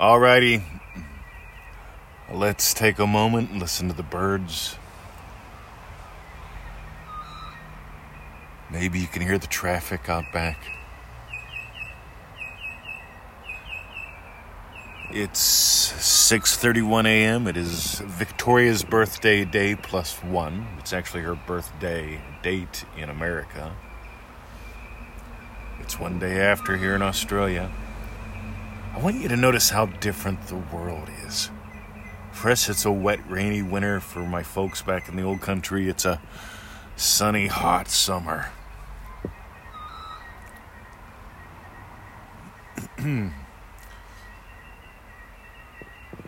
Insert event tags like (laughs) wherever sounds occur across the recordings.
Alrighty. Let's take a moment and listen to the birds. Maybe you can hear the traffic out back. It's 6:31 a.m. It is Victoria's birthday day plus 1. It's actually her birthday date in America. It's one day after here in Australia. I want you to notice how different the world is. For us, it's a wet, rainy winter. For my folks back in the old country, it's a sunny, hot summer. (clears throat)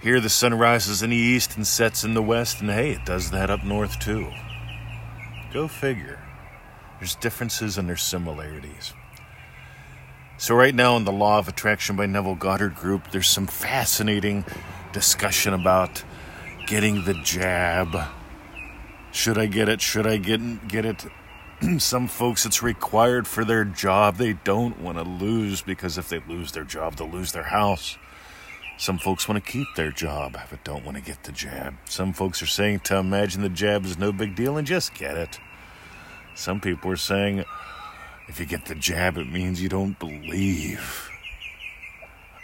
Here, the sun rises in the east and sets in the west, and hey, it does that up north too. Go figure. There's differences and there's similarities. So, right now, in the Law of Attraction by Neville Goddard group, there's some fascinating discussion about getting the jab. Should I get it? Should I get, get it? (clears throat) some folks, it's required for their job. They don't want to lose because if they lose their job, they'll lose their house. Some folks want to keep their job but don't want to get the jab. Some folks are saying to imagine the jab is no big deal and just get it. Some people are saying if you get the jab, it means you don't believe.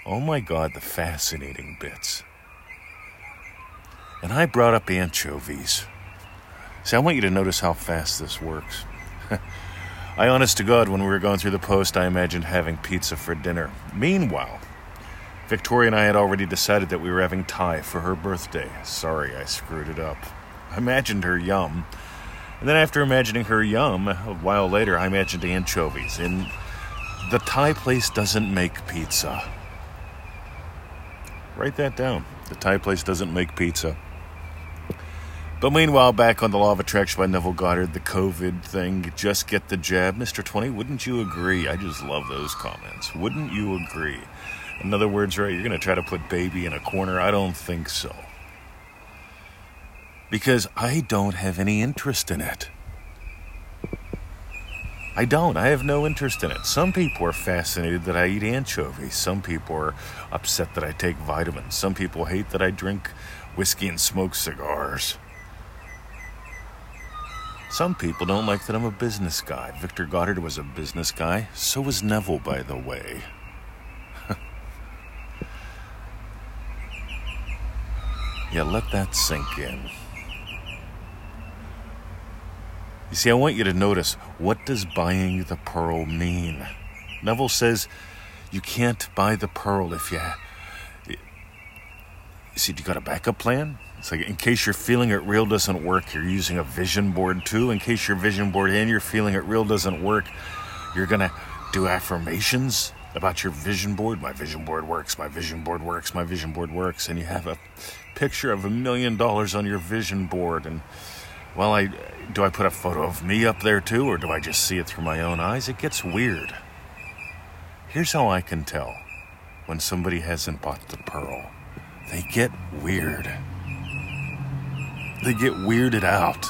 Oh my God, the fascinating bits. And I brought up anchovies. See, I want you to notice how fast this works. (laughs) I, honest to God, when we were going through the post, I imagined having pizza for dinner. Meanwhile, Victoria and I had already decided that we were having Thai for her birthday. Sorry, I screwed it up. I imagined her yum. And then after imagining her yum, a while later, I imagined anchovies. And the Thai place doesn't make pizza. Write that down. The Thai place doesn't make pizza. But meanwhile, back on the law of attraction by Neville Goddard, the COVID thing, just get the jab. Mr. 20, wouldn't you agree? I just love those comments. Wouldn't you agree? In other words, right, you're going to try to put baby in a corner? I don't think so. Because I don't have any interest in it. I don't. I have no interest in it. Some people are fascinated that I eat anchovies. Some people are upset that I take vitamins. Some people hate that I drink whiskey and smoke cigars. Some people don't like that I'm a business guy. Victor Goddard was a business guy. So was Neville, by the way. (laughs) Yeah, let that sink in. You see, I want you to notice what does buying the pearl mean? Neville says you can't buy the pearl if you. You see, you got a backup plan? It's like in case your feeling it real doesn't work, you're using a vision board too. In case your vision board and your feeling it real doesn't work, you're gonna do affirmations about your vision board. My vision board works, my vision board works, my vision board works. And you have a picture of a million dollars on your vision board. And well, I do I put a photo of me up there too, or do I just see it through my own eyes? It gets weird. Here's how I can tell when somebody hasn't bought the pearl. They get weird. They get weirded out.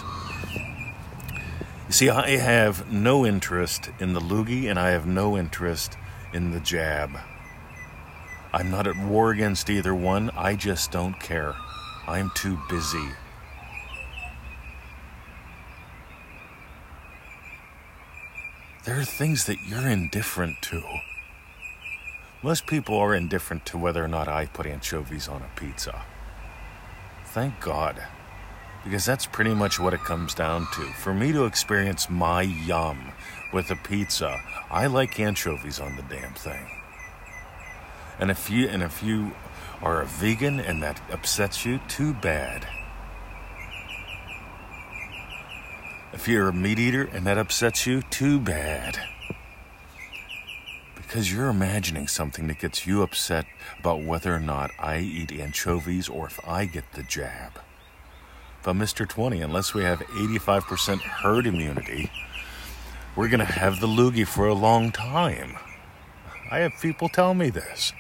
You see, I have no interest in the loogie and I have no interest in the jab. I'm not at war against either one. I just don't care. I'm too busy. There are things that you're indifferent to. Most people are indifferent to whether or not I put anchovies on a pizza. Thank God. Because that's pretty much what it comes down to. For me to experience my yum with a pizza, I like anchovies on the damn thing. And if you and if you are a vegan and that upsets you, too bad. If you're a meat eater and that upsets you, too bad. Because you're imagining something that gets you upset about whether or not I eat anchovies or if I get the jab. But Mr. 20, unless we have 85% herd immunity, we're going to have the loogie for a long time. I have people tell me this.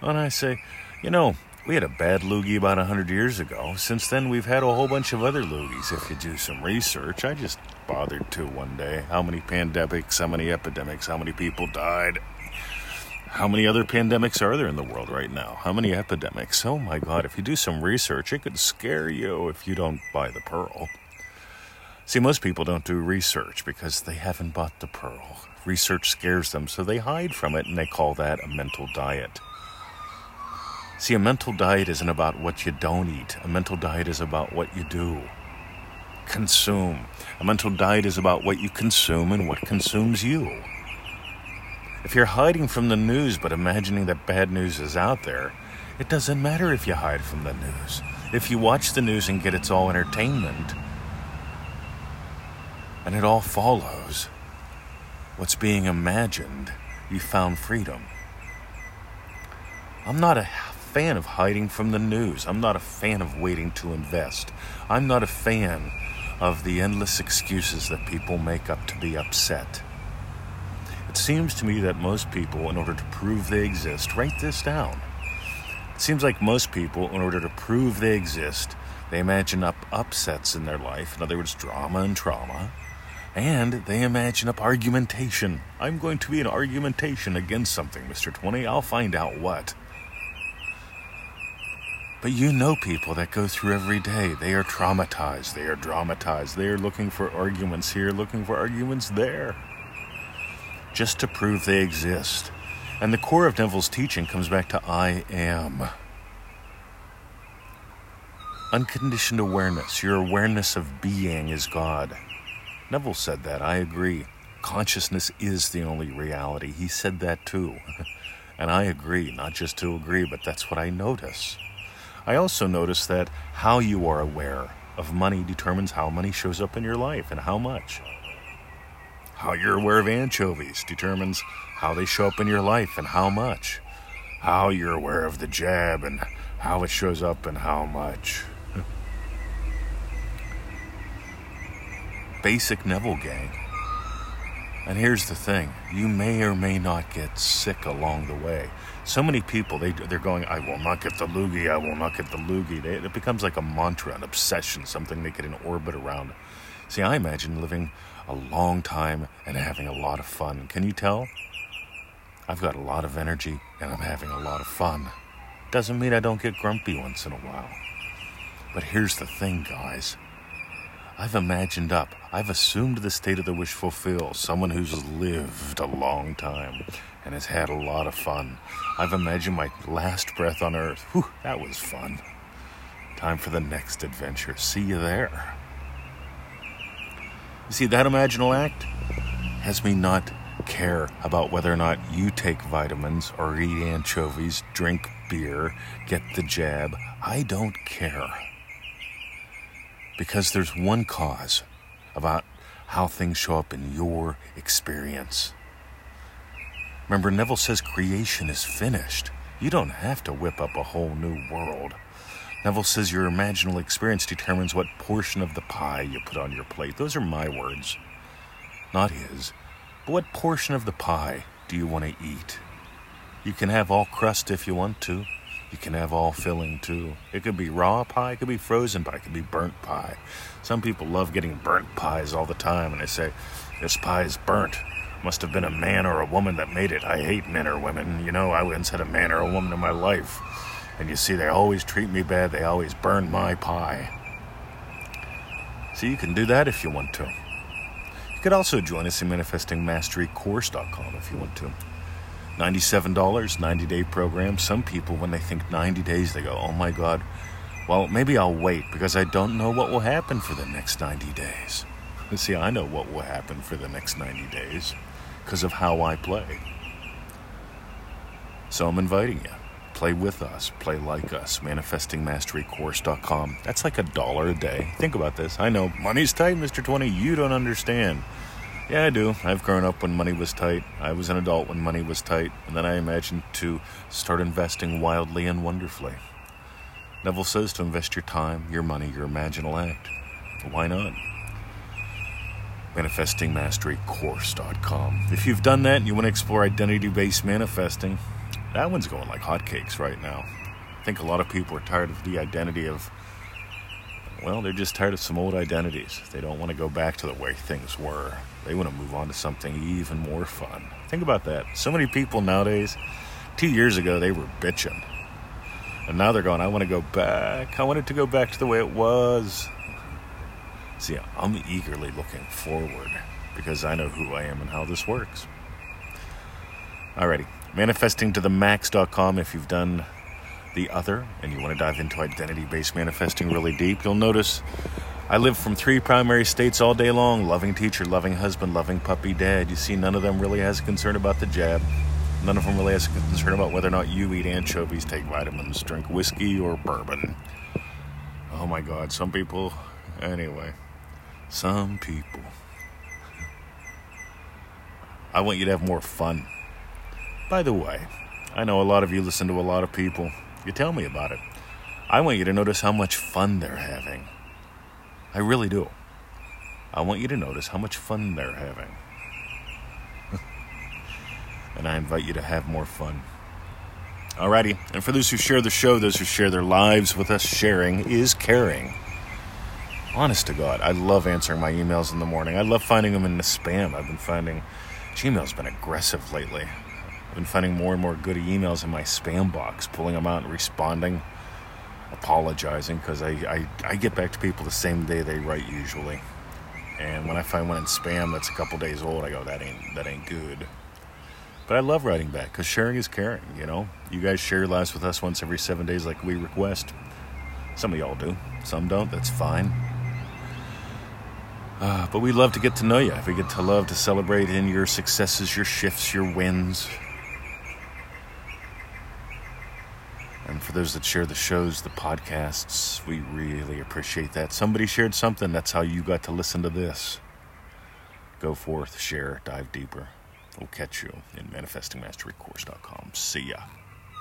And I say, you know, we had a bad loogie about 100 years ago. Since then, we've had a whole bunch of other loogies. If you do some research, I just bothered to one day. How many pandemics, how many epidemics, how many people died, How many other pandemics are there in the world right now? How many epidemics? Oh my God, if you do some research, it could scare you if you don't buy the pearl. See, most people don't do research because they haven't bought the pearl. Research scares them, so they hide from it and they call that a mental diet. See, a mental diet isn't about what you don't eat, a mental diet is about what you do. Consume. A mental diet is about what you consume and what consumes you. If you're hiding from the news but imagining that bad news is out there, it doesn't matter if you hide from the news. If you watch the news and get it's all entertainment, and it all follows what's being imagined, you found freedom. I'm not a fan of hiding from the news. I'm not a fan of waiting to invest. I'm not a fan of the endless excuses that people make up to be upset. It seems to me that most people, in order to prove they exist, write this down. It seems like most people, in order to prove they exist, they imagine up upsets in their life, in other words, drama and trauma, and they imagine up argumentation. I'm going to be an argumentation against something, Mr. 20. I'll find out what. But you know people that go through every day. They are traumatized. They are dramatized. They are looking for arguments here, looking for arguments there, just to prove they exist. And the core of Neville's teaching comes back to I am. Unconditioned awareness, your awareness of being is God. Neville said that. I agree. Consciousness is the only reality. He said that too. (laughs) and I agree, not just to agree, but that's what I notice. I also notice that how you are aware of money determines how money shows up in your life and how much. How you're aware of anchovies determines how they show up in your life and how much. How you're aware of the jab and how it shows up and how much. (laughs) basic Neville gang. And here's the thing you may or may not get sick along the way. So many people, they, they're going, I will not get the loogie, I will not get the loogie. They, it becomes like a mantra, an obsession, something they get in orbit around. See, I imagine living a long time and having a lot of fun. Can you tell? I've got a lot of energy and I'm having a lot of fun. Doesn't mean I don't get grumpy once in a while. But here's the thing, guys. I've imagined up, I've assumed the state of the wish fulfilled, someone who's lived a long time and has had a lot of fun. I've imagined my last breath on earth. Whew, that was fun. Time for the next adventure. See you there. You see, that imaginal act has me not care about whether or not you take vitamins or eat anchovies, drink beer, get the jab. I don't care because there's one cause about how things show up in your experience. Remember, Neville says creation is finished. You don't have to whip up a whole new world. Neville says your imaginal experience determines what portion of the pie you put on your plate. Those are my words, not his. But what portion of the pie do you want to eat? You can have all crust if you want to. You can have all filling too. It could be raw pie, it could be frozen pie, it could be burnt pie. Some people love getting burnt pies all the time, and they say, This pie is burnt. Must have been a man or a woman that made it. I hate men or women. You know, I had a man or a woman in my life. And you see, they always treat me bad, they always burn my pie. So you can do that if you want to. You could also join us in manifestingmasterycourse.com if you want to. $97, 90 day program. Some people, when they think 90 days, they go, oh my God, well, maybe I'll wait because I don't know what will happen for the next 90 days. See, I know what will happen for the next 90 days because of how I play. So I'm inviting you. Play with us, play like us. ManifestingMasteryCourse.com. That's like a dollar a day. Think about this. I know money's tight, Mr. 20. You don't understand. Yeah, I do. I've grown up when money was tight. I was an adult when money was tight, and then I imagined to start investing wildly and wonderfully. Neville says to invest your time, your money, your imaginal act. Why not? ManifestingMasteryCourse.com. If you've done that and you want to explore identity based manifesting, that one's going like hotcakes right now. I think a lot of people are tired of the identity of, well, they're just tired of some old identities. They don't want to go back to the way things were. They want to move on to something even more fun. Think about that. So many people nowadays, Two years ago, they were bitching. And now they're going, I want to go back. I want it to go back to the way it was. See, I'm eagerly looking forward because I know who I am and how this works. Alrighty, manifestingtothemax.com. If you've done the other and you want to dive into identity based manifesting really deep, you'll notice I live from three primary states all day long loving teacher, loving husband, loving puppy dad. You see, none of them really has a concern about the jab. None of them really has a concern about whether or not you eat anchovies, take vitamins, drink whiskey, or bourbon. Oh my god, some people. Anyway, some people. I want you to have more fun. By the way, I know a lot of you listen to a lot of people. You tell me about it. I want you to notice how much fun they're having. I really do. I want you to notice how much fun they're having. (laughs) and I invite you to have more fun. Alrighty, and for those who share the show, those who share their lives with us, sharing is caring. Honest to God, I love answering my emails in the morning. I love finding them in the spam. I've been finding Gmail's been aggressive lately. I've been finding more and more good emails in my spam box, pulling them out and responding apologizing because I, I, I get back to people the same day they write usually. And when I find one in spam that's a couple days old, I go, that ain't that ain't good. But I love writing back because sharing is caring. You know, you guys share your lives with us once every seven days, like we request. Some of y'all do, some don't. That's fine. Uh, but we love to get to know you. We get to love to celebrate in your successes, your shifts, your wins. For those that share the shows, the podcasts, we really appreciate that. Somebody shared something, that's how you got to listen to this. Go forth, share, dive deeper. We'll catch you in manifestingmasterycourse.com. See ya.